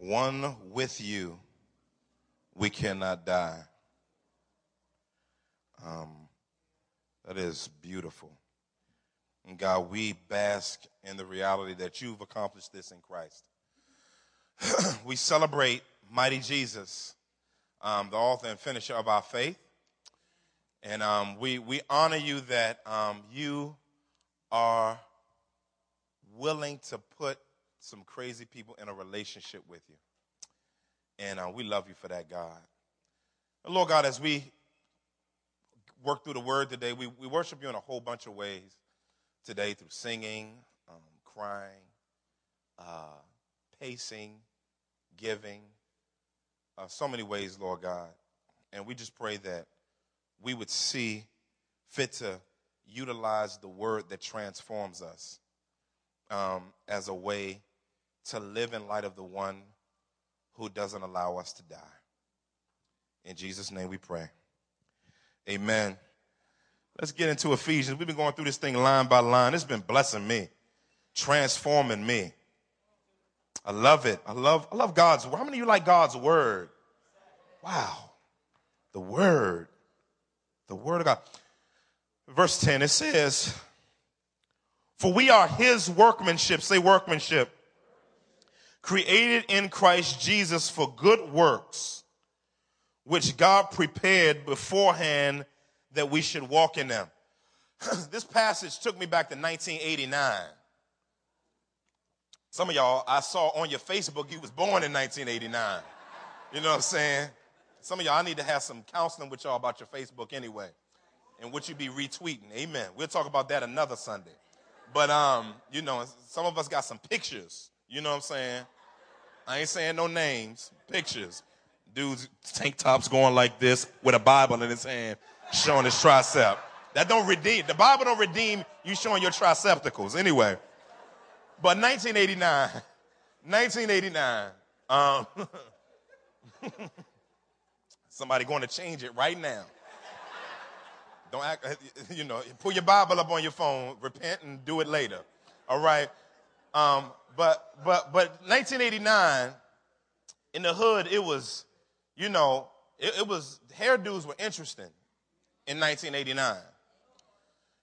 one with you, we cannot die. Um, that is beautiful. And God, we bask in the reality that you've accomplished this in Christ. we celebrate mighty Jesus, um, the author and finisher of our faith. And um, we, we honor you that um, you are willing to put some crazy people in a relationship with you. And uh, we love you for that, God. And Lord God, as we work through the word today, we, we worship you in a whole bunch of ways today through singing, um, crying, uh, pacing, giving, uh, so many ways, Lord God. And we just pray that we would see fit to utilize the word that transforms us um, as a way to live in light of the one who doesn't allow us to die. In Jesus' name we pray. Amen. Let's get into Ephesians. We've been going through this thing line by line. It's been blessing me, transforming me. I love it. I love, I love God's word. How many of you like God's word? Wow. The word. The word of God. Verse 10, it says, For we are his workmanship. Say workmanship created in Christ Jesus for good works, which God prepared beforehand that we should walk in them. this passage took me back to 1989. Some of y'all, I saw on your Facebook, you was born in 1989. You know what I'm saying? Some of y'all, I need to have some counseling with y'all about your Facebook anyway. And what you be retweeting. Amen. We'll talk about that another Sunday. But um, you know, some of us got some pictures you know what I'm saying? I ain't saying no names, pictures. Dudes, tank tops going like this with a Bible in his hand, showing his tricep. That don't redeem. The Bible don't redeem you showing your tricepticals anyway. But 1989, 1989. Um, somebody going to change it right now. Don't act, you know, pull your Bible up on your phone, repent and do it later. All right. Um, but but but 1989 in the hood, it was, you know, it, it was hairdos were interesting in 1989.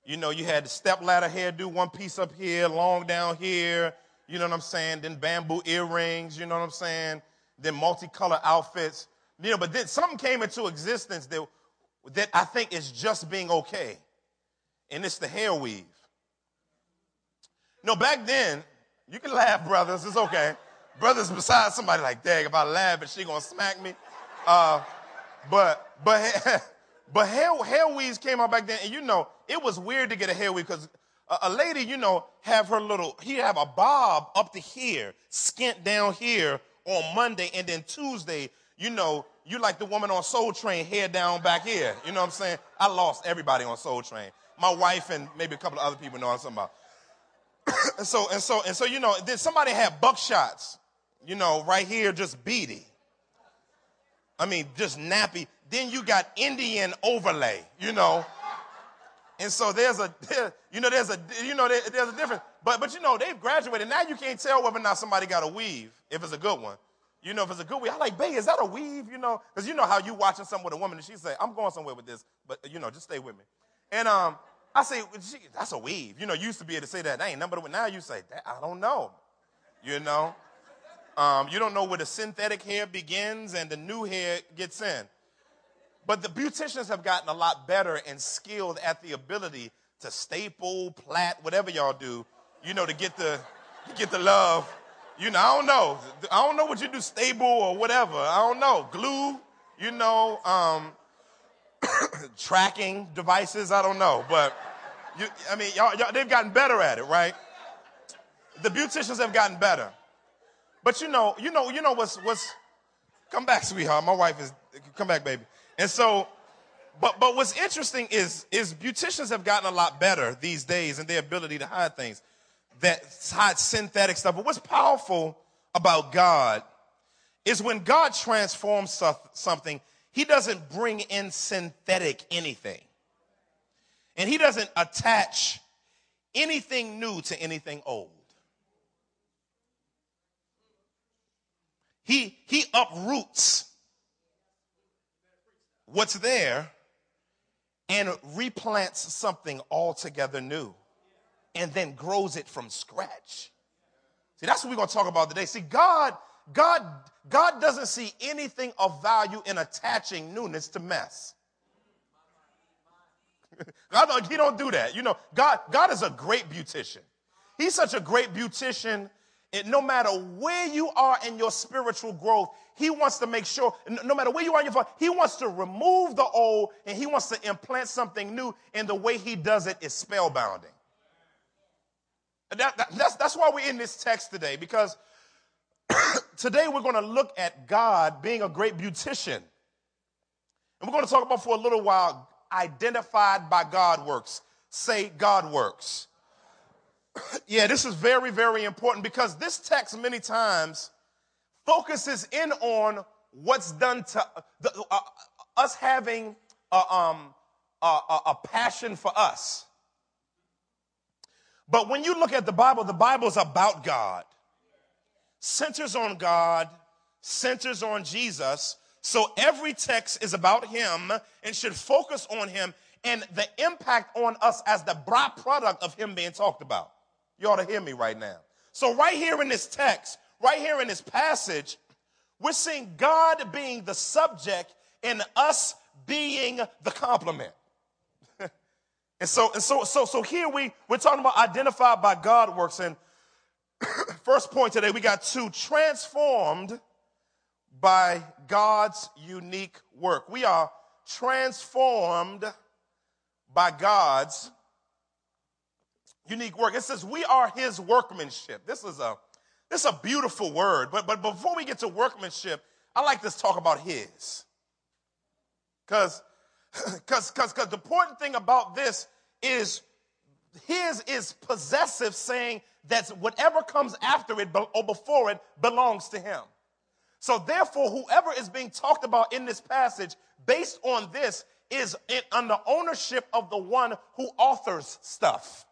You know, you had the step ladder hairdo, one piece up here, long down here. You know what I'm saying? Then bamboo earrings. You know what I'm saying? Then multicolored outfits. You know, but then something came into existence that that I think is just being okay, and it's the hair weave. no, back then you can laugh, brothers. It's okay. Brothers beside somebody like, dang, if I laugh, is she gonna smack me? Uh, but but but hair hair weaves came out back then, and you know it was weird to get a hair weave because a, a, lady, you know, have her little he have a bob up to here, skint down here on Monday, and then Tuesday, you know, you like the woman on Soul Train, hair down back here. You know what I'm saying? I lost everybody on Soul Train. My wife and maybe a couple of other people know what I'm talking about. and so and so and so you know then somebody had buckshots you know right here just beady. I mean just nappy. Then you got indian overlay you know? And so there's a you know there's a you know there's a difference. But but you know they've graduated. Now you can't tell whether or not somebody got a weave if it's a good one. You know if it's a good weave i like babe is that a weave you know? Because you know how you watching something with a woman and she say i'm going somewhere with this but you know just stay with me. And um I say, that's a weave. You know, you used to be able to say that name. But now you say, that, I don't know. You know? Um, you don't know where the synthetic hair begins and the new hair gets in. But the beauticians have gotten a lot better and skilled at the ability to staple, plait, whatever y'all do, you know, to get the, to get the love. You know, I don't know. I don't know what you do, stable or whatever. I don't know. Glue, you know, um, tracking devices. I don't know, but you, I mean, y'all, y'all, they've gotten better at it, right? The beauticians have gotten better. But you know, you know, you know what's what's come back, sweetheart. My wife is come back, baby. And so, but but what's interesting is is beauticians have gotten a lot better these days in their ability to hide things, that hide synthetic stuff. But what's powerful about God is when God transforms something, He doesn't bring in synthetic anything. And he doesn't attach anything new to anything old. he, he uproots what's there and replants something altogether new and then grows it from scratch. See, that's what we're going to talk about today. See, God, God, God doesn't see anything of value in attaching newness to mess. God, he don't do that. You know, God, God is a great beautician. He's such a great beautician. And no matter where you are in your spiritual growth, he wants to make sure, no matter where you are in your life, he wants to remove the old and he wants to implant something new. And the way he does it is spellbinding. That, that, that's, that's why we're in this text today, because today we're going to look at God being a great beautician. And we're going to talk about for a little while identified by God works. Say, God works. yeah, this is very, very important because this text many times focuses in on what's done to the, uh, us having a, um, a, a passion for us. But when you look at the Bible, the Bible is about God, centers on God, centers on Jesus. So every text is about Him and should focus on Him and the impact on us as the byproduct of Him being talked about. You ought to hear me right now. So, right here in this text, right here in this passage, we're seeing God being the subject and us being the complement. And so, and so, so, so here we, we're talking about identified by God works. And first point today, we got two transformed by God's unique work. We are transformed by God's unique work. It says we are his workmanship. This is a, this is a beautiful word. But, but before we get to workmanship, I like to talk about his. Because because because cuz the important thing about this is his is possessive, saying that whatever comes after it or before it belongs to him. So therefore, whoever is being talked about in this passage, based on this, is in, under ownership of the one who authors stuff,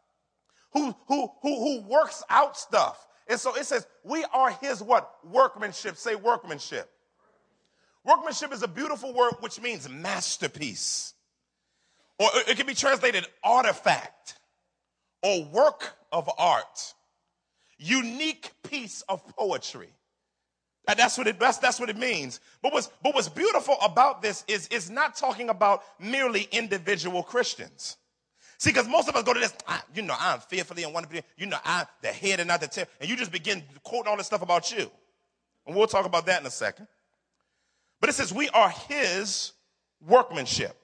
who who who who works out stuff. And so it says, we are his what? Workmanship. Say workmanship. Workmanship is a beautiful word which means masterpiece. Or it can be translated artifact or work of art, unique piece of poetry. That's what it, that's, that's what it means. But what's, but what's beautiful about this is it's not talking about merely individual Christians. See, because most of us go to this, you know, I'm fearfully and wonderfully, you know, I'm the head and not the tail. And you just begin quoting all this stuff about you. And we'll talk about that in a second. But it says we are his workmanship.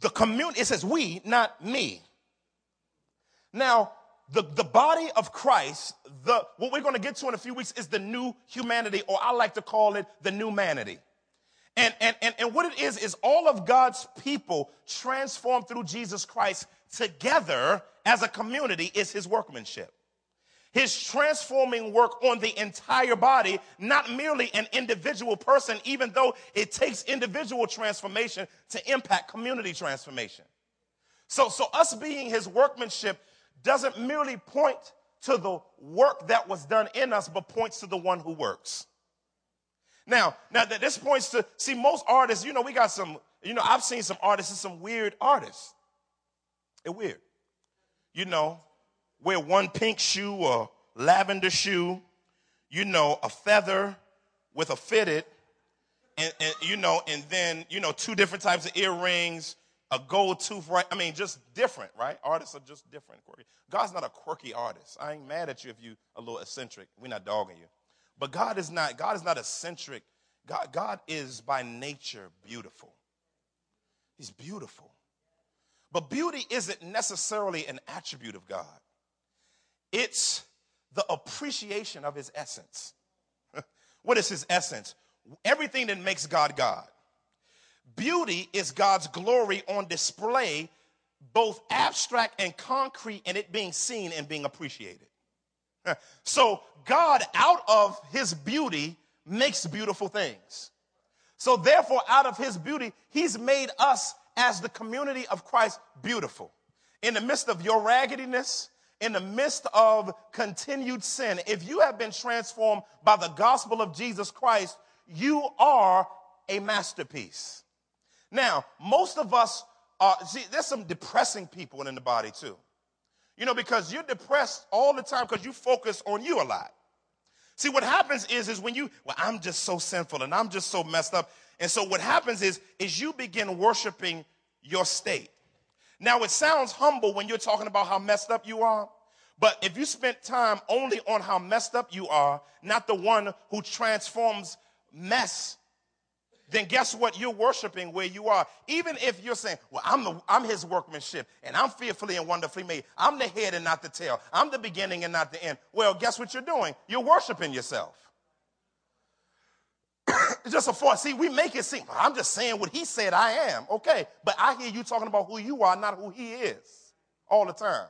The community, it says we, not me. Now, the, the body of Christ, the, what we're going to get to in a few weeks is the new humanity, or I like to call it the new manity. And, and, and, and what it is, is all of God's people transformed through Jesus Christ together as a community is his workmanship his transforming work on the entire body, not merely an individual person, even though it takes individual transformation to impact community transformation. So, so us being his workmanship doesn't merely point to the work that was done in us, but points to the one who works. Now, now that this points to, see, most artists, you know, we got some, you know, I've seen some artists and some weird artists. They're weird. You know, wear one pink shoe or lavender shoe, you know, a feather with a fitted, and, and, you know, and then, you know, two different types of earrings, a gold tooth, right? I mean, just different, right? Artists are just different. Quirky. God's not a quirky artist. I ain't mad at you if you a little eccentric. We're not dogging you. But God is not, God is not eccentric. God, God is by nature beautiful. He's beautiful. But beauty isn't necessarily an attribute of God. It's the appreciation of his essence. what is his essence? Everything that makes God God. Beauty is God's glory on display, both abstract and concrete, and it being seen and being appreciated. So, God, out of his beauty, makes beautiful things. So, therefore, out of his beauty, he's made us as the community of Christ beautiful. In the midst of your raggediness, in the midst of continued sin, if you have been transformed by the gospel of Jesus Christ, you are a masterpiece. Now, most of us are, see, there's some depressing people in the body too. You know, because you're depressed all the time because you focus on you a lot. See, what happens is, is when you, well, I'm just so sinful and I'm just so messed up. And so what happens is, is you begin worshiping your state. Now, it sounds humble when you're talking about how messed up you are. But if you spent time only on how messed up you are, not the one who transforms mess, then guess what? You're worshiping where you are. Even if you're saying, well, I'm, the, I'm his workmanship and I'm fearfully and wonderfully made. I'm the head and not the tail. I'm the beginning and not the end. Well, guess what you're doing? You're worshiping yourself. just a force. See, we make it seem, I'm just saying what he said I am. Okay. But I hear you talking about who you are, not who he is all the time.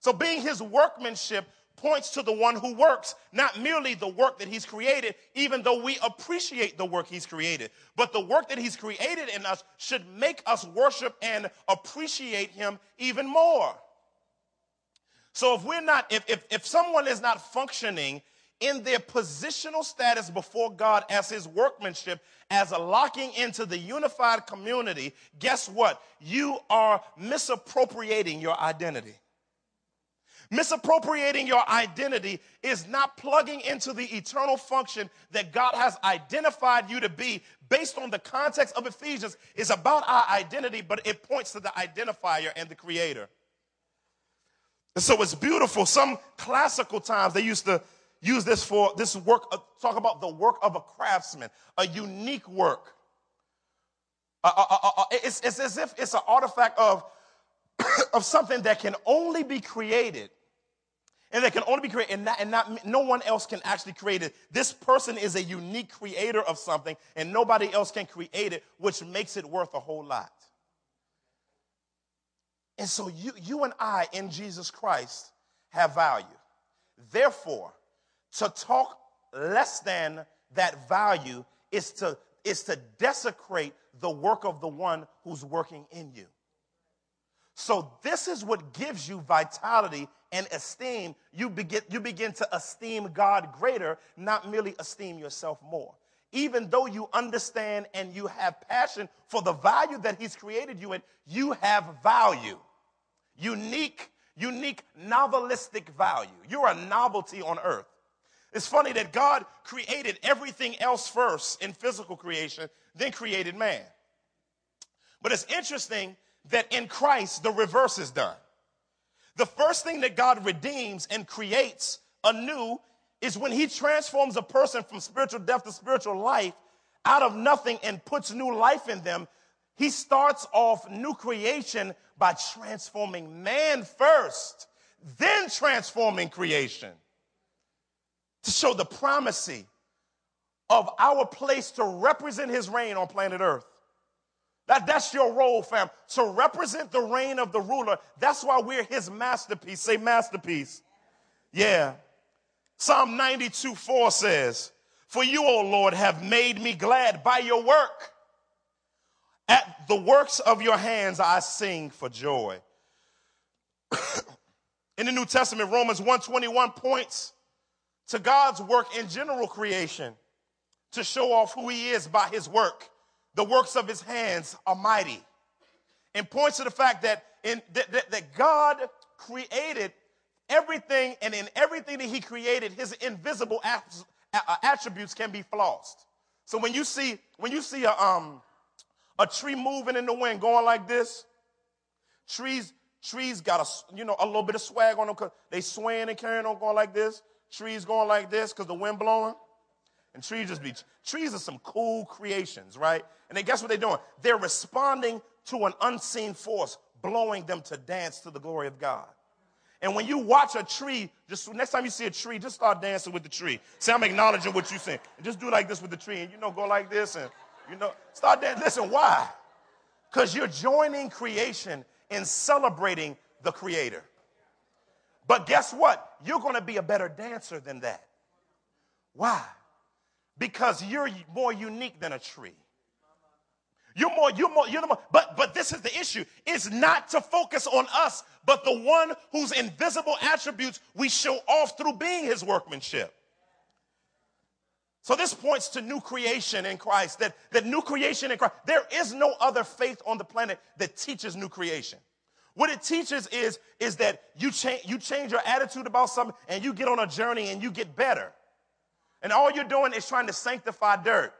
So being his workmanship points to the one who works, not merely the work that he's created, even though we appreciate the work he's created. But the work that he's created in us should make us worship and appreciate him even more. So if we're not, if, if, if someone is not functioning in their positional status before God as his workmanship, as a locking into the unified community, guess what? You are misappropriating your identity. Misappropriating your identity is not plugging into the eternal function that God has identified you to be based on the context of Ephesians. It's about our identity, but it points to the identifier and the creator. And so it's beautiful. Some classical times they used to use this for this work, uh, talk about the work of a craftsman, a unique work. Uh, uh, uh, uh it's, it's as if it's an artifact of, of something that can only be created and that can only be created and, not, and not, no one else can actually create it. This person is a unique creator of something and nobody else can create it, which makes it worth a whole lot. And so you, you and I in Jesus Christ have value. Therefore, to talk less than that value is to, is to desecrate the work of the one who's working in you. So this is what gives you vitality and esteem. You begin, you begin to esteem God greater, not merely esteem yourself more. Even though you understand and you have passion for the value that He's created you in, you have value. Unique, unique novelistic value. You're a novelty on earth. It's funny that God created everything else first in physical creation, then created man. But it's interesting that in Christ, the reverse is done. The first thing that God redeems and creates anew is when he transforms a person from spiritual death to spiritual life out of nothing and puts new life in them. He starts off new creation by transforming man first, then transforming creation to show the primacy of our place to represent his reign on planet earth. That, that's your role, fam. To represent the reign of the ruler. That's why we're his masterpiece. Say masterpiece. Yeah. Psalm 92 4 says, For you, O Lord, have made me glad by your work. At the works of your hands I sing for joy. in the New Testament, Romans 121 points to God's work in general creation to show off who he is by his work. The works of his hands are mighty. And points to the fact that, in, that, that, that God created everything, and in everything that he created, his invisible attributes can be flossed. So when you see, when you see a, um, a tree moving in the wind going like this, trees, trees got a, you know, a little bit of swag on them because they swaying and carrying on going like this. Trees going like this because the wind blowing. And trees just be, trees are some cool creations, right? And then guess what they're doing? They're responding to an unseen force blowing them to dance to the glory of God. And when you watch a tree, just next time you see a tree, just start dancing with the tree. Say, I'm acknowledging what you're saying. And just do like this with the tree. And you know, go like this and, you know, start dancing. Listen, why? Because you're joining creation in celebrating the creator. But guess what? You're going to be a better dancer than that. Why? Because you're more unique than a tree. You're more, you're more, you're more. But, but this is the issue. It's not to focus on us, but the one whose invisible attributes we show off through being his workmanship. So this points to new creation in Christ, that, that new creation in Christ, there is no other faith on the planet that teaches new creation. What it teaches is, is that you, cha- you change your attitude about something and you get on a journey and you get better. And all you're doing is trying to sanctify dirt.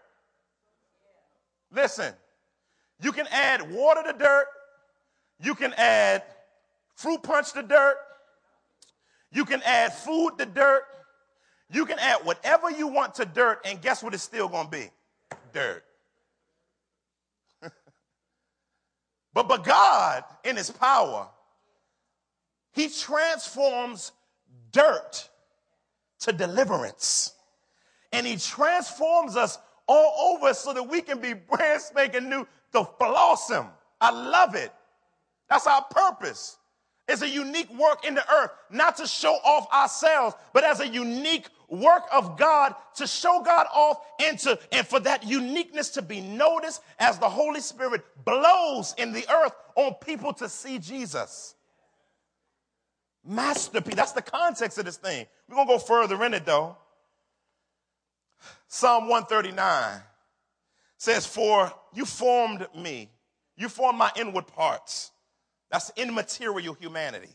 Listen, you can add water to dirt, you can add fruit punch to dirt, you can add food to dirt, you can add whatever you want to dirt, and guess what it's still gonna be? Dirt. but but God, in his power, he transforms dirt to deliverance. And he transforms us all over so that we can be brand spanking new to blossom. I love it. That's our purpose. It's a unique work in the earth, not to show off ourselves, but as a unique work of God to show God off and to and for that uniqueness to be noticed as the Holy Spirit blows in the earth on people to see Jesus. Masterpiece. That's the context of this thing. We're gonna go further in it though. Psalm 139 says, For you formed me, you formed my inward parts. That's immaterial humanity.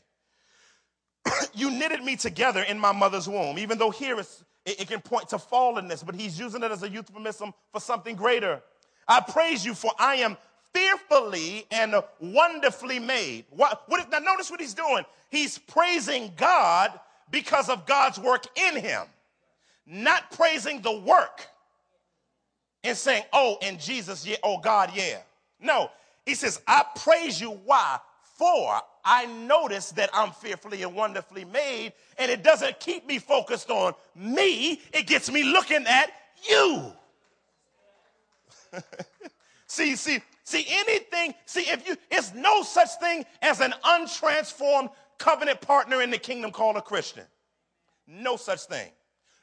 you knitted me together in my mother's womb, even though here it, it can point to fallenness, but he's using it as a euphemism for something greater. I praise you for I am fearfully and wonderfully made. What, what is, now notice what he's doing. He's praising God because of God's work in him, not praising the work and saying, oh, in Jesus, yeah, oh God, yeah. No, he says, I praise you. Why? For I notice that I'm fearfully and wonderfully made, and it doesn't keep me focused on me, it gets me looking at you. see, see, see, anything, see, if you, it's no such thing as an untransformed covenant partner in the kingdom called a Christian. No such thing.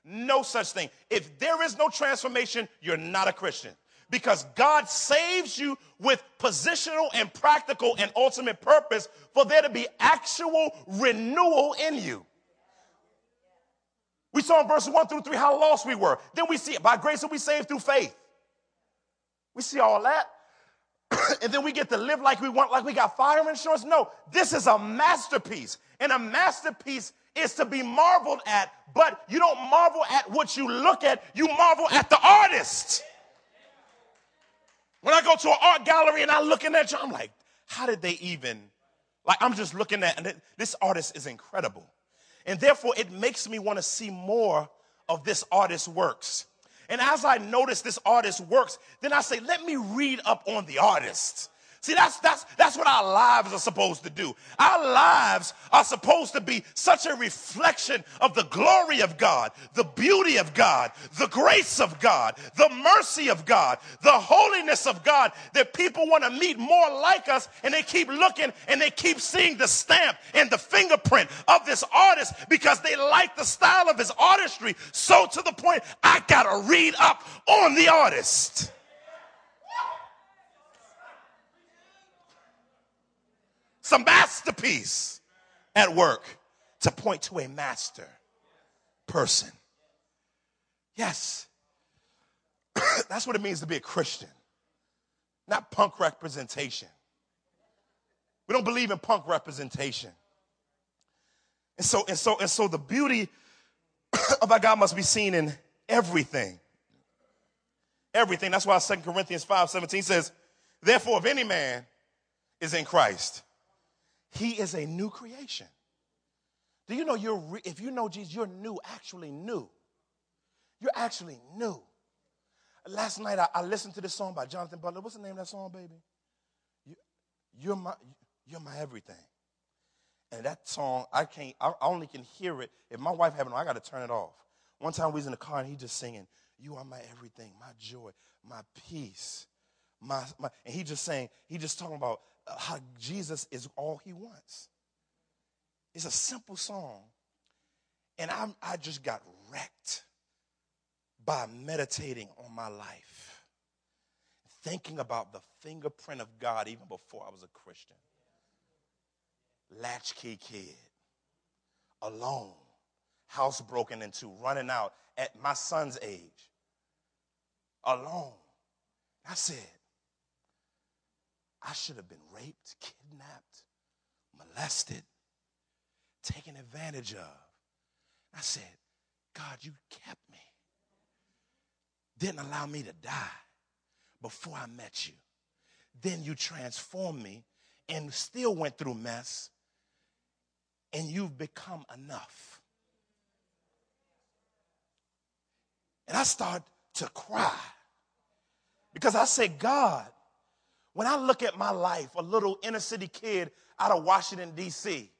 No such thing. If there is no transformation, you're not a Christian because God saves you with positional and practical and ultimate purpose for there to be actual renewal in you. We saw in verses 1 through 3 how lost we were. Then we see it by grace are we saved through faith. We see all that. and then we get to live like we want, like we got fire insurance. No, this is a masterpiece. And a masterpiece is to be marveled at, but you don't marvel at what you look at, you marvel at the artist. When I go to an art gallery and I look in that, I'm like, how did they even? Like, I'm just looking at, and this artist is incredible. And therefore, it makes me want to see more of this artist's works. And as I notice this artist's works, then I say, let me read up on the artist. See, that's, that's, that's what our lives are supposed to do. Our lives are supposed to be such a reflection of the glory of God, the beauty of God, the grace of God, the mercy of God, the holiness of God, that people want to meet more like us and they keep looking and they keep seeing the stamp and the fingerprint of this artist because they like the style of his artistry. So to the point, I got to read up on the artist. Some masterpiece at work to point to a master person. Yes. That's what it means to be a Christian, not punk representation. We don't believe in punk representation. And so, and so, and so the beauty of our God must be seen in everything. Everything. That's why 2 Corinthians 5 17 says, Therefore, if any man is in Christ, he is a new creation. Do you know you're, re- if you know Jesus, you're new, actually new. You're actually new. Last night I, I, listened to this song by Jonathan Butler. What's the name of that song, baby? You, you're my, you're my everything. And that song, I can't, I only can hear it. If my wife having, I got to turn it off. One time we was in the car and he just singing, "You are my everything, my joy, my peace, my, my," and he just saying, he just talking about how Jesus is all he wants. It's a simple song. And i I just got wrecked by meditating on my life, thinking about the fingerprint of God even before I was a Christian. Latchkey kid, alone, house broken into, running out at my son's age, alone. I said, I should have been raped, kidnapped, molested, taken advantage of. I said, God, you kept me. Didn't allow me to die before I met you. Then you transformed me and still went through mess, and you've become enough. And I start to cry because I say, God, when I look at my life, a little inner city kid out of Washington, D.C.,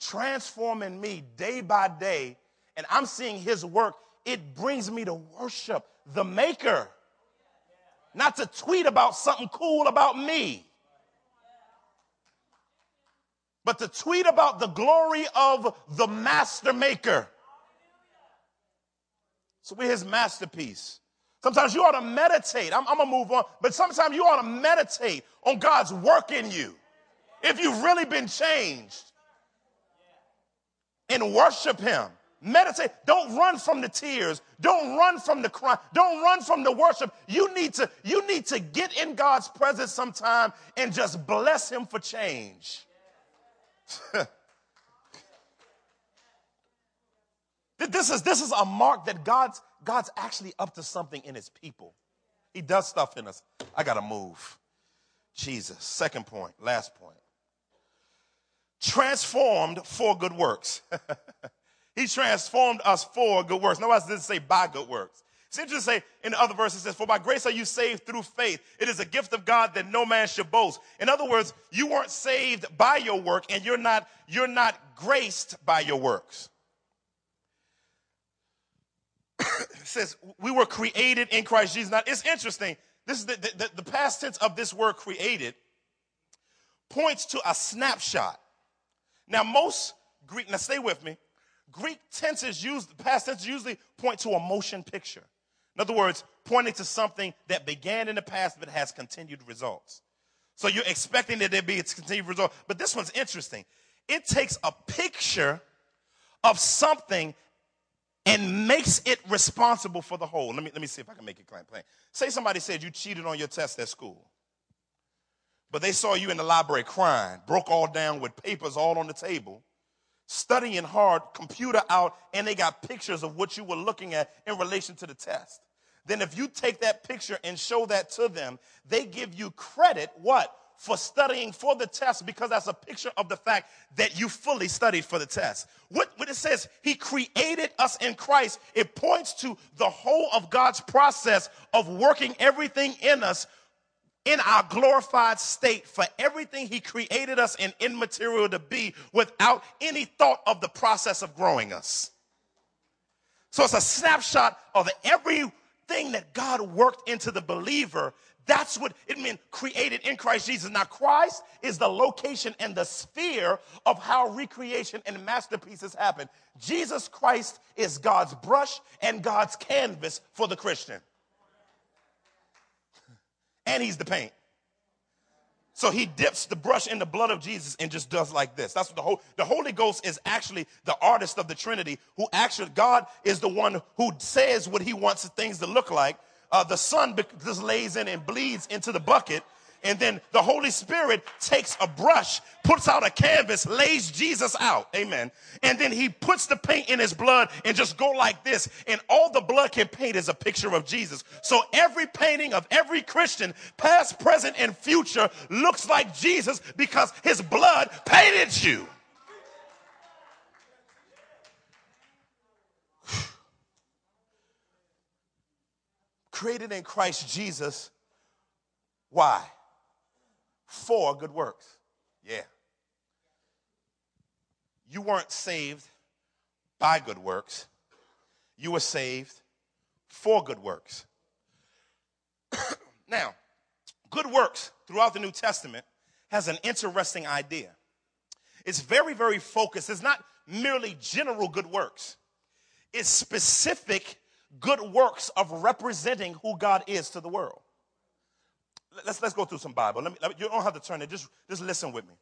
transforming me day by day, and I'm seeing his work, it brings me to worship the Maker, not to tweet about something cool about me, but to tweet about the glory of the Master Maker. So we're his masterpiece. Sometimes you ought to meditate. I'm, I'm going to move on, but sometimes you ought to meditate on God's work in you. If you've really been changed, and worship him. Meditate. Don't run from the tears. Don't run from the cry. Don't run from the worship. You need to, you need to get in God's presence sometime and just bless him for change. this is this is a mark that God's God's actually up to something in his people. He does stuff in us. I gotta move. Jesus. Second point, last point. Transformed for good works. He transformed us for good works. Nobody doesn't say by good works. It's interesting to say in the other verse, it says, For by grace are you saved through faith. It is a gift of God that no man should boast. In other words, you weren't saved by your work and you're not, you're not graced by your works. says, We were created in Christ Jesus. Now, it's interesting. This is the, the, the past tense of this word created points to a snapshot. Now, most Greek, now stay with me. Greek tenses used, past tenses usually point to a motion picture. In other words, pointing to something that began in the past but has continued results. So you're expecting that there be a continued result. But this one's interesting. It takes a picture of something and makes it responsible for the whole. Let me, let me see if I can make it plain. Say somebody said you cheated on your test at school, but they saw you in the library crying, broke all down with papers all on the table studying hard, computer out, and they got pictures of what you were looking at in relation to the test. Then if you take that picture and show that to them, they give you credit, what? For studying for the test because that's a picture of the fact that you fully studied for the test. What, what it says, He created us in Christ, it points to the whole of God's process of working everything in us in our glorified state for everything he created us in immaterial to be without any thought of the process of growing us. So it's a snapshot of everything that God worked into the believer. That's what it meant created in Christ Jesus. Now, Christ is the location and the sphere of how recreation and masterpieces happen. Jesus Christ is God's brush and God's canvas for the Christian and he's the paint. So he dips the brush in the blood of Jesus and just does like this. That's what the whole, the Holy Ghost is actually the artist of the Trinity who actually, God is the one who says what he wants the things to look like. Uh, the Son just lays in and bleeds into the bucket and then the Holy Spirit takes a brush, puts out a canvas, lays Jesus out. Amen. And then he puts the paint in his blood and just go like this. And all the blood can paint is a picture of Jesus. So every painting of every Christian, past, present, and future, looks like Jesus because his blood painted you. Created in Christ Jesus. Why? for good works. Yeah. You weren't saved by good works, you were saved for good works. now, good works throughout the New Testament has an interesting idea. It's very, very focused. It's not merely general good works, it's specific good works of representing who God is to the world. Let's, let's go through some Bible. Let me, let me, you don't have to turn it, just, just listen with me.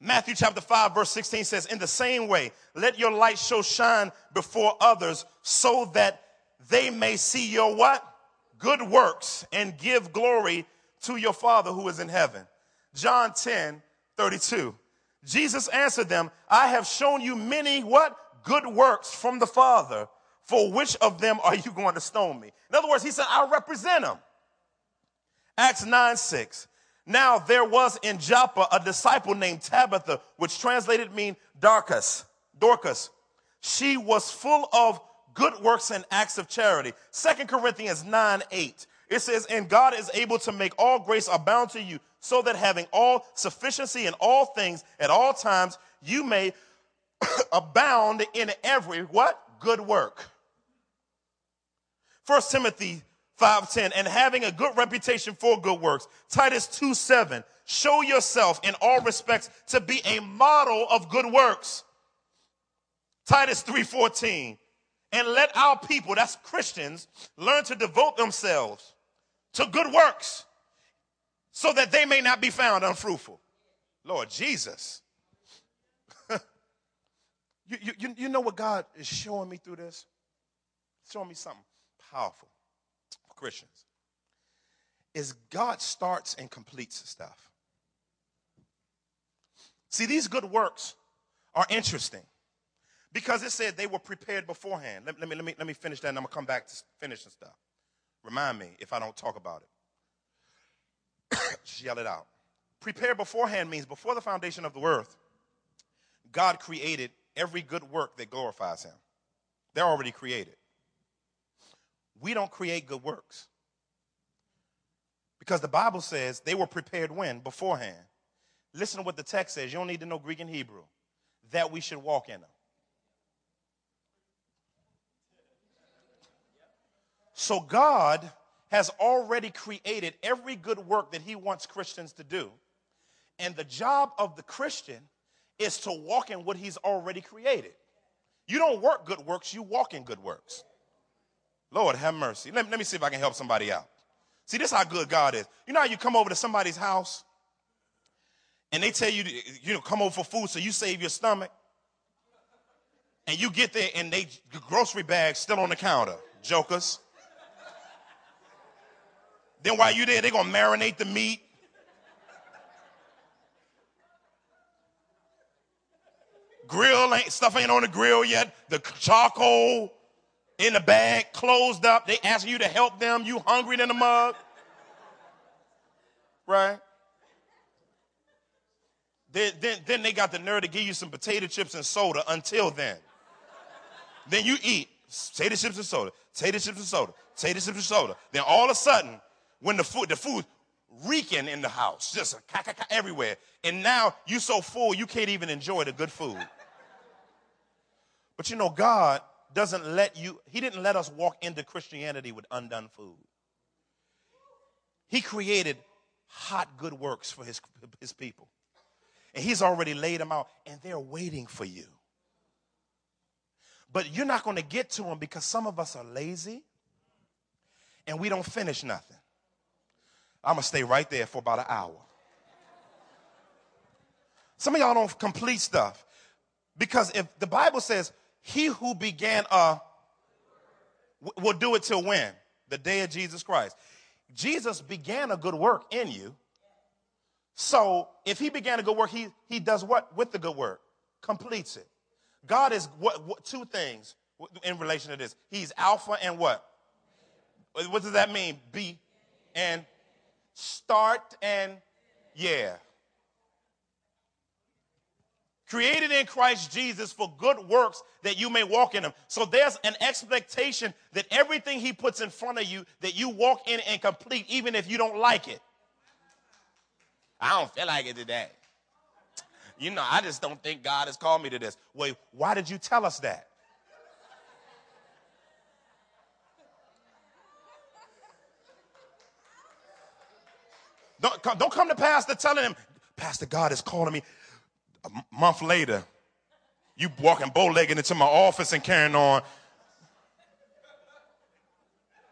Matthew chapter 5, verse 16 says, In the same way, let your light show shine before others so that they may see your what? Good works and give glory to your Father who is in heaven. John 10, 32. Jesus answered them, I have shown you many what? Good works from the Father. For which of them are you going to stone me? In other words, he said, I represent them. Acts 9, 6. Now there was in Joppa a disciple named Tabitha, which translated mean Dorcas. Dorcas. She was full of good works and acts of charity. Second Corinthians 9, 8. It says, and God is able to make all grace abound to you, so that having all sufficiency in all things at all times, you may abound in every what? Good work. First Timothy 5:10 and having a good reputation for good works. Titus 2:7 show yourself in all respects to be a model of good works. Titus 3:14 and let our people that's Christians learn to devote themselves to good works so that they may not be found unfruitful. Lord Jesus. you, you, you know what God is showing me through this? Showing me something powerful. Christians is God starts and completes stuff. See, these good works are interesting because it said they were prepared beforehand. Let, let, me, let, me, let me finish that and I'm to come back to finishing stuff. Remind me if I don't talk about it. Just yell it out. Prepare beforehand means before the foundation of the earth, God created every good work that glorifies Him. They're already created we don't create good works. Because the Bible says they were prepared when? Beforehand. Listen to what the text says. You don't need to know Greek and Hebrew. That we should walk in them. So God has already created every good work that He wants Christians to do. And the job of the Christian is to walk in what He's already created. You don't work good works, you walk in good works. Lord, have mercy. Let, let me see if I can help somebody out. See, this is how good God is. You know how you come over to somebody's house and they tell you, to, you know, come over for food so you save your stomach? And you get there and they the grocery bag still on the counter. Jokers. then while you're there, they're gonna marinate the meat. Grill ain't stuff ain't on the grill yet. The charcoal in the bag, closed up. They ask you to help them. You hungry than a mug. Right? Then, then, then they got the nerve to give you some potato chips and soda until then. then you eat potato chips and soda, potato chips and soda, potato chips and soda. Then all of a sudden, when the food, the food reeking in the house, just everywhere. And now you so full you can't even enjoy the good food. But you know, God doesn't let you, he didn't let us walk into Christianity with undone food. He created hot good works for his, his people. And he's already laid them out, and they're waiting for you. But you're not going to get to them because some of us are lazy and we don't finish nothing. I'm going to stay right there for about an hour. Some of y'all don't complete stuff because if the Bible says he who began uh, a will do it till when? The day of Jesus Christ. Jesus began a good work in you. So if he began a good work, he, he does what with the good work? Completes it. God is what, what two things in relation to this. He's Alpha and what? What does that mean? Be and start and yeah created in Christ Jesus for good works that you may walk in them. So there's an expectation that everything he puts in front of you that you walk in and complete even if you don't like it. I don't feel like it today. You know, I just don't think God has called me to this. Wait, why did you tell us that? Don't, don't come to Pastor telling him, Pastor, God is calling me a month later, you walking bow-legged into my office and carrying on.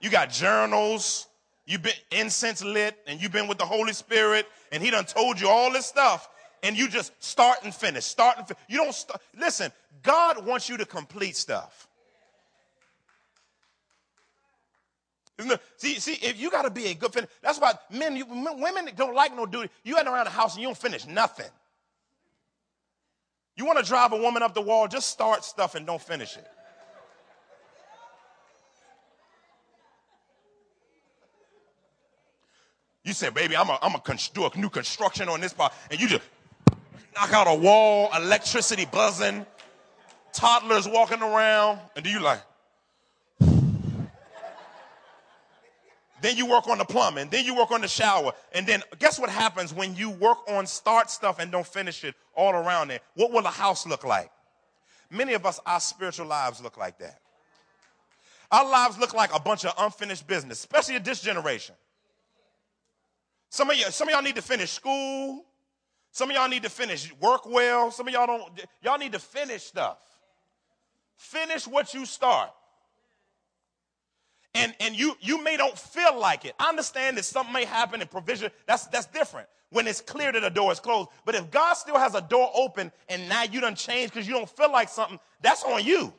You got journals. You've been incense lit and you've been with the Holy Spirit and he done told you all this stuff and you just start and finish, start and finish. You don't start. Listen, God wants you to complete stuff. See, see, if you got to be a good finish, that's why men, you, women don't like no duty. You ain't around the house and you don't finish nothing. You want to drive a woman up the wall, just start stuff and don't finish it. You say, baby, I'm going to do a new construction on this part, and you just knock out a wall, electricity buzzing, toddlers walking around, and do you like, Then you work on the plumbing. Then you work on the shower. And then guess what happens when you work on start stuff and don't finish it all around there? What will the house look like? Many of us, our spiritual lives look like that. Our lives look like a bunch of unfinished business, especially this generation. Some of, you, some of y'all need to finish school. Some of y'all need to finish work well. Some of y'all don't. Y'all need to finish stuff. Finish what you start and, and you, you may don't feel like it. I understand that something may happen in provision. That's, that's different when it's clear that the door is closed. But if God still has a door open and now you done changed because you don't feel like something, that's on you.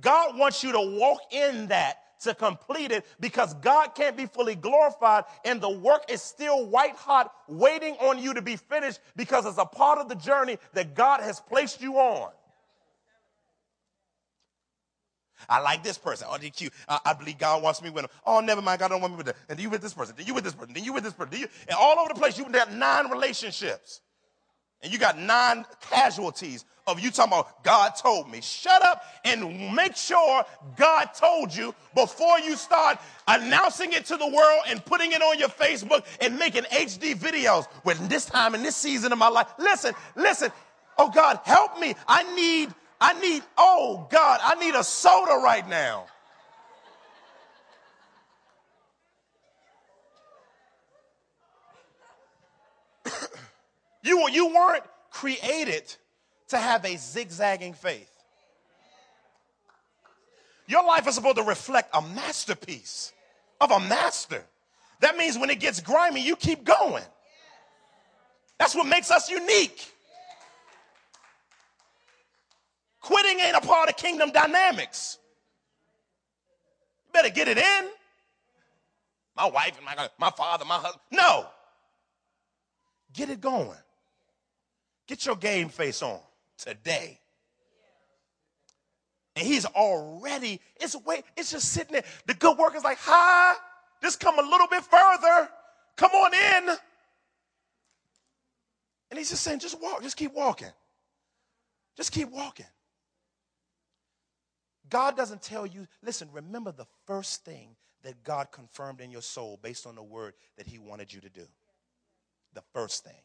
God wants you to walk in that to complete it because God can't be fully glorified and the work is still white hot waiting on you to be finished because it's a part of the journey that God has placed you on. I like this person. Oh, they cute. I, I believe God wants me with them. Oh, never mind. God don't want me with them. And you with this person. Then you with this person. Then you with this person. Then you, and all over the place, you've got nine relationships. And you got nine casualties of you talking about God told me. Shut up and make sure God told you before you start announcing it to the world and putting it on your Facebook and making HD videos when this time in this season of my life. Listen, listen. Oh God, help me. I need I need, oh God, I need a soda right now. you, you weren't created to have a zigzagging faith. Your life is supposed to reflect a masterpiece of a master. That means when it gets grimy, you keep going. That's what makes us unique. Quitting ain't a part of kingdom dynamics. You better get it in. My wife and my, my father, my husband. No. Get it going. Get your game face on today. And he's already, it's way, it's just sitting there. The good work is like, hi, just come a little bit further. Come on in. And he's just saying, just walk, just keep walking. Just keep walking. God doesn't tell you, listen, remember the first thing that God confirmed in your soul based on the word that He wanted you to do. The first thing.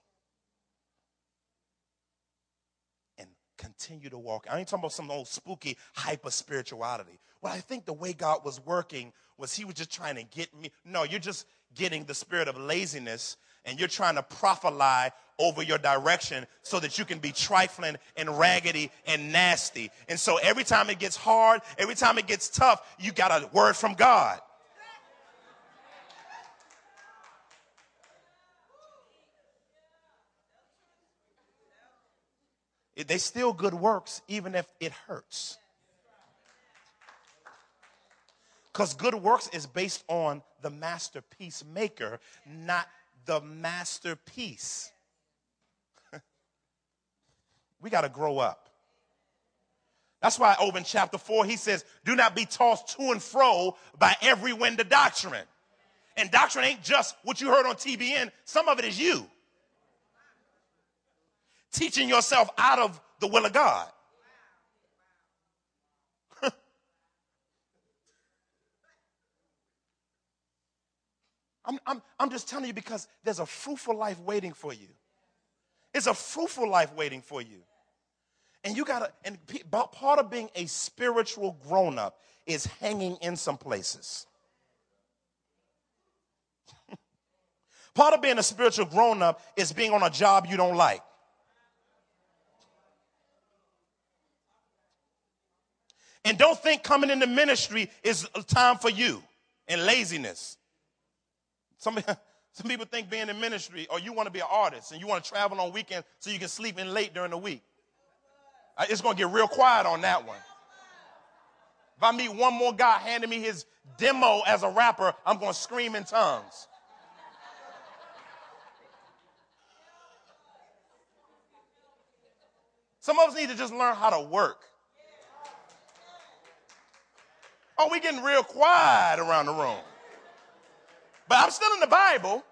And continue to walk. I ain't talking about some old spooky hyper spirituality. Well, I think the way God was working was He was just trying to get me. No, you're just getting the spirit of laziness and you're trying to prophesy over your direction so that you can be trifling and raggedy and nasty. And so every time it gets hard, every time it gets tough, you got a word from God. They still good works even if it hurts. Because good works is based on the masterpiece maker, not the masterpiece. we got to grow up. That's why over in chapter 4, he says, Do not be tossed to and fro by every wind of doctrine. And doctrine ain't just what you heard on TBN, some of it is you. Teaching yourself out of the will of God. I'm, I'm, I'm just telling you because there's a fruitful life waiting for you. It's a fruitful life waiting for you. And you gotta, and part of being a spiritual grown up is hanging in some places. part of being a spiritual grown up is being on a job you don't like. And don't think coming into ministry is a time for you and laziness. Some, some people think being in ministry or you want to be an artist and you want to travel on weekends so you can sleep in late during the week. Uh, it's going to get real quiet on that one. If I meet one more guy handing me his demo as a rapper, I'm going to scream in tongues. Some of us need to just learn how to work. Oh, we getting real quiet around the room. But I'm still in the Bible.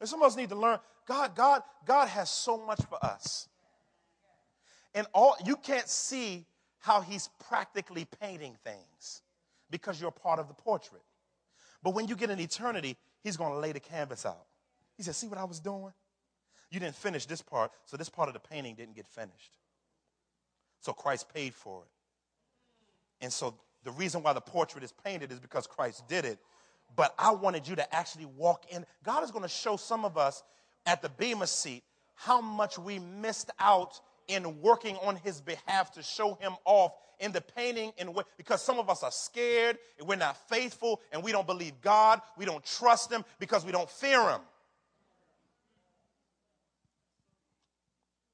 And some of us need to learn. God, God, God has so much for us. And all you can't see how he's practically painting things because you're part of the portrait. But when you get in eternity, he's going to lay the canvas out. He said, See what I was doing? You didn't finish this part, so this part of the painting didn't get finished. So Christ paid for it. And so the reason why the portrait is painted is because Christ did it. But I wanted you to actually walk in. God is going to show some of us at the Bema seat how much we missed out in working on his behalf to show him off in the painting and because some of us are scared and we're not faithful and we don't believe God, we don't trust him because we don't fear him.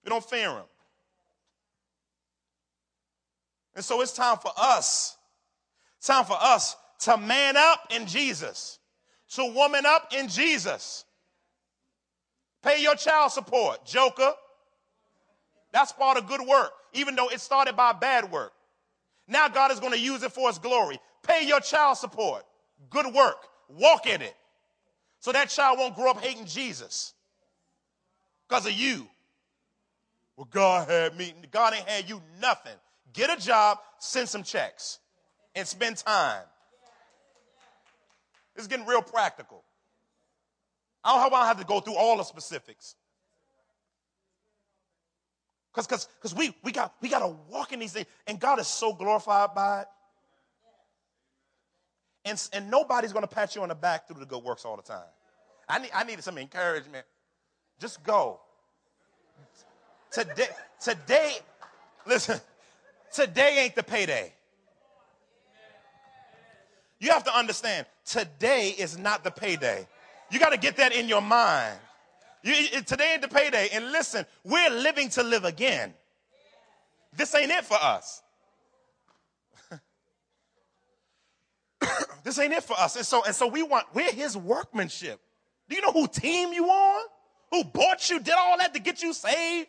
We don't fear him. And so it's time for us time for us to man up in Jesus, to woman up in Jesus. Pay your child support, joker. That's part of good work, even though it started by bad work. Now God is going to use it for his glory. Pay your child support. Good work. Walk in it. So that child won't grow up hating Jesus because of you. Well, God had me. God ain't had you nothing. Get a job, send some checks and spend time. It's getting real practical. I don't, have to go through all the specifics. Because cause, cause we, we got we got to walk in these things, and God is so glorified by it. And, and nobody's going to pat you on the back through the good works all the time. I need, I needed some encouragement. Just go. Today, today, listen, today ain't the payday. You have to understand, today is not the payday. You got to get that in your mind. You, today ain't the payday. And listen, we're living to live again. This ain't it for us. this ain't it for us. And so, and so we want, we're his workmanship. Do you know who team you on? Who bought you, did all that to get you saved?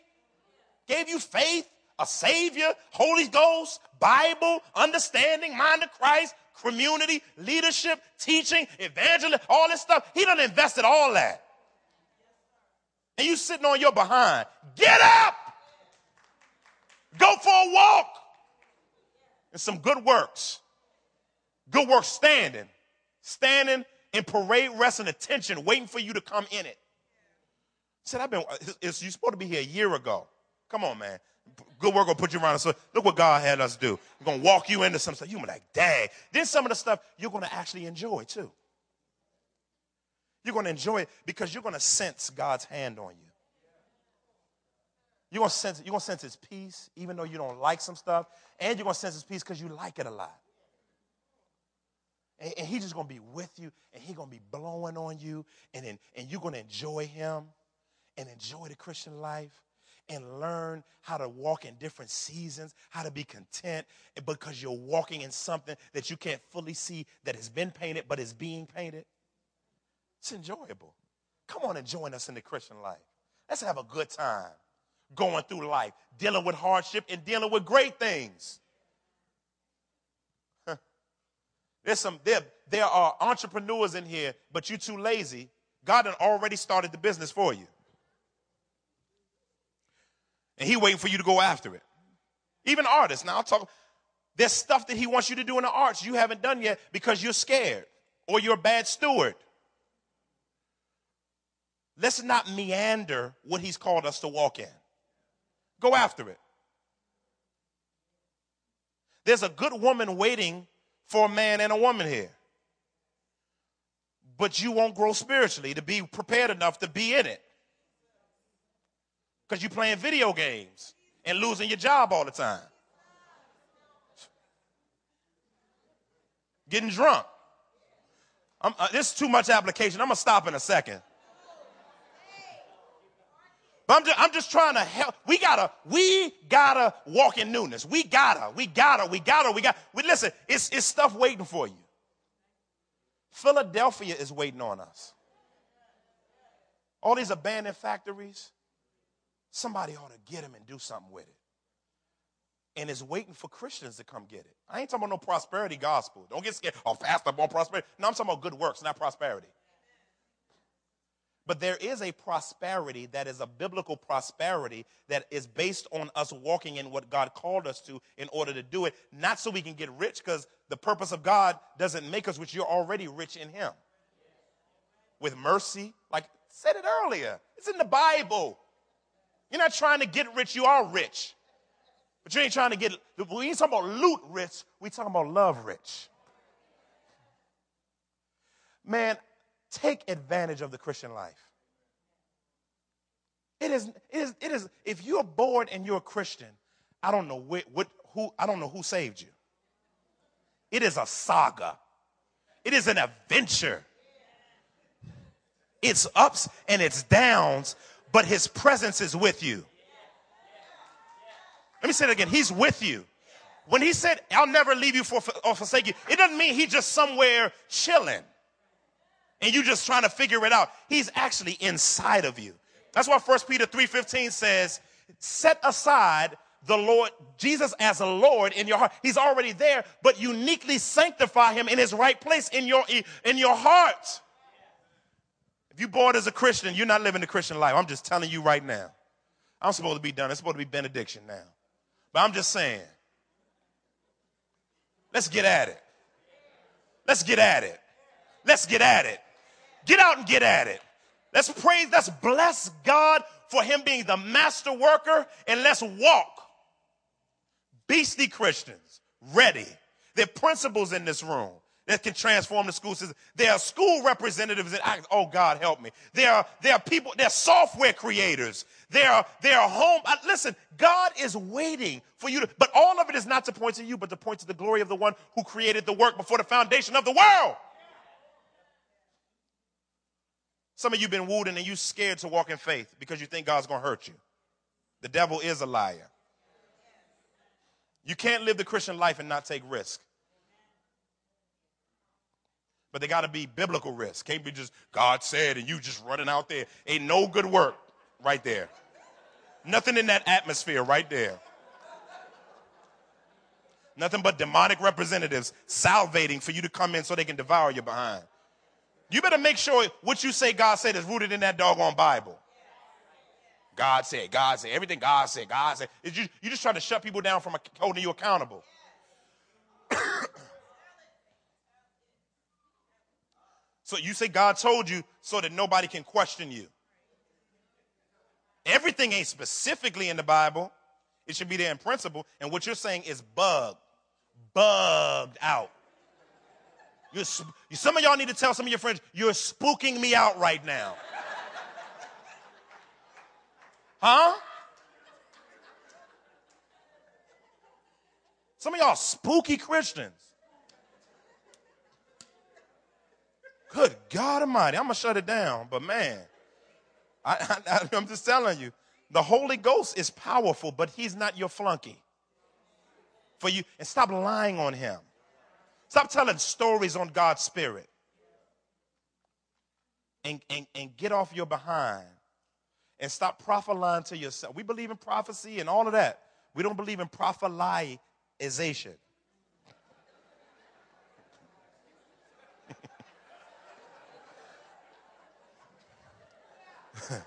Gave you faith, a savior, Holy Ghost, Bible, understanding, mind of Christ, community, leadership, teaching, evangelism, all this stuff. He done invested all that. And you sitting on your behind. Get up! Go for a walk! And some good works. Good work standing. Standing in parade, rest, and attention, waiting for you to come in it. said, I've been, you're supposed to be here a year ago. Come on, man. Good work will put you around. So look what God had us do. We're gonna walk you into some stuff. You're like, dang. Then some of the stuff you're gonna actually enjoy too. You're gonna enjoy it because you're gonna sense God's hand on you. You're gonna sense you're gonna sense his peace, even though you don't like some stuff, and you're gonna sense his peace because you like it a lot. And, and he's just gonna be with you, and he's gonna be blowing on you, and, and, and you're gonna enjoy him and enjoy the Christian life and learn how to walk in different seasons, how to be content because you're walking in something that you can't fully see that has been painted but is being painted. It's enjoyable. Come on and join us in the Christian life. Let's have a good time going through life, dealing with hardship and dealing with great things. There's some there, there are entrepreneurs in here, but you're too lazy. God had already started the business for you and he waiting for you to go after it. Even artists. Now I'll talk. There's stuff that he wants you to do in the arts you haven't done yet because you're scared or you're a bad steward. Let's not meander what he's called us to walk in. Go after it. There's a good woman waiting for a man and a woman here. But you won't grow spiritually to be prepared enough to be in it because you're playing video games and losing your job all the time. Getting drunk. Uh, this is too much application. I'm going to stop in a second. But I'm just, I'm just trying to help. We gotta, we gotta walk in newness. We gotta, we gotta, we gotta, we got. We listen. It's it's stuff waiting for you. Philadelphia is waiting on us. All these abandoned factories. Somebody ought to get him and do something with it. And it's waiting for Christians to come get it. I ain't talking about no prosperity gospel. Don't get scared. Oh, fast up on prosperity. No, I'm talking about good works, not prosperity. But there is a prosperity that is a biblical prosperity that is based on us walking in what God called us to in order to do it, not so we can get rich, because the purpose of God doesn't make us rich. You're already rich in Him. With mercy, like said it earlier, it's in the Bible. You're not trying to get rich, you are rich. But you ain't trying to get, we ain't talking about loot rich, we talking about love rich. Man, take advantage of the Christian life. It is, it is, it is, if you're bored and you're a Christian, I don't know what, what, who, I don't know who saved you. It is a saga. It is an adventure. It's ups and it's downs, but his presence is with you. Let me say it again. He's with you. When he said, I'll never leave you for, or forsake you, it doesn't mean he's just somewhere chilling and you're just trying to figure it out. He's actually inside of you. That's why 1 Peter 3.15 says, set aside the Lord, Jesus as a Lord in your heart. He's already there, but uniquely sanctify him in his right place in your, in your heart. You're born as a Christian, you're not living the Christian life. I'm just telling you right now. I'm supposed to be done. It's supposed to be benediction now. But I'm just saying, let's get at it. Let's get at it. Let's get at it. Get out and get at it. Let's praise, let's bless God for him being the master worker and let's walk. Beastly Christians, ready. There are principals in this room that can transform the school system. There are school representatives that act, oh God help me. There are, there are people, there are software creators. There are, there are home, uh, listen, God is waiting for you to, but all of it is not to point to you, but to point to the glory of the one who created the work before the foundation of the world. Some of you been wooed and you scared to walk in faith because you think God's going to hurt you. The devil is a liar. You can't live the Christian life and not take risk. But they got to be biblical risk. Can't be just God said and you just running out there. Ain't no good work right there. Nothing in that atmosphere right there. Nothing but demonic representatives salvating for you to come in so they can devour you behind. You better make sure what you say God said is rooted in that doggone Bible. God said, God said, everything God said, God said. You, you just trying to shut people down from holding you accountable. So you say God told you so that nobody can question you. Everything ain't specifically in the Bible. It should be there in principle. And what you're saying is bugged, bugged out. You're, some of y'all need to tell some of your friends, you're spooking me out right now. Huh? Some of y'all spooky Christians. Good God Almighty. I'm going to shut it down, but man, I, I, I'm just telling you, the Holy Ghost is powerful, but he's not your flunky. For you, and stop lying on him. Stop telling stories on God's Spirit. And, and, and get off your behind and stop prophesying to yourself. We believe in prophecy and all of that. We don't believe in prophetization. All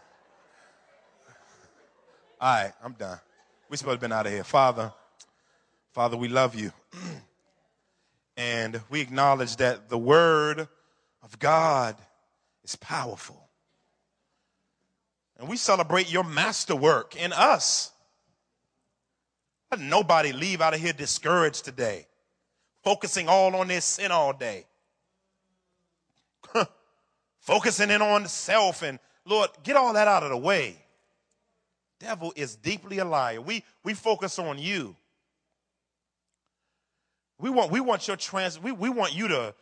right, I'm done. We're supposed to have been out of here. Father, Father, we love you. And we acknowledge that the word of God is powerful. And we celebrate your masterwork in us. Let nobody leave out of here discouraged today, focusing all on their sin all day. focusing in on self and Lord, get all that out of the way. Devil is deeply a liar. We we focus on you. We want, we want your trans, we, we want you to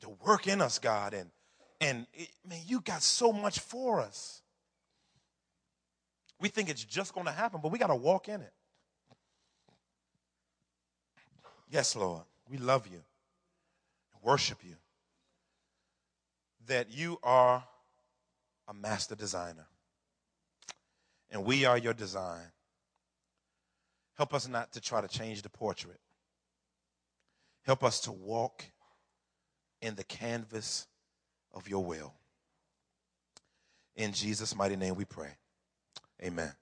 to work in us, God. And, and it, man, you got so much for us. We think it's just going to happen, but we got to walk in it. Yes, Lord, we love you, worship you. That you are a master designer, and we are your design. Help us not to try to change the portrait. Help us to walk in the canvas of your will. In Jesus' mighty name we pray. Amen.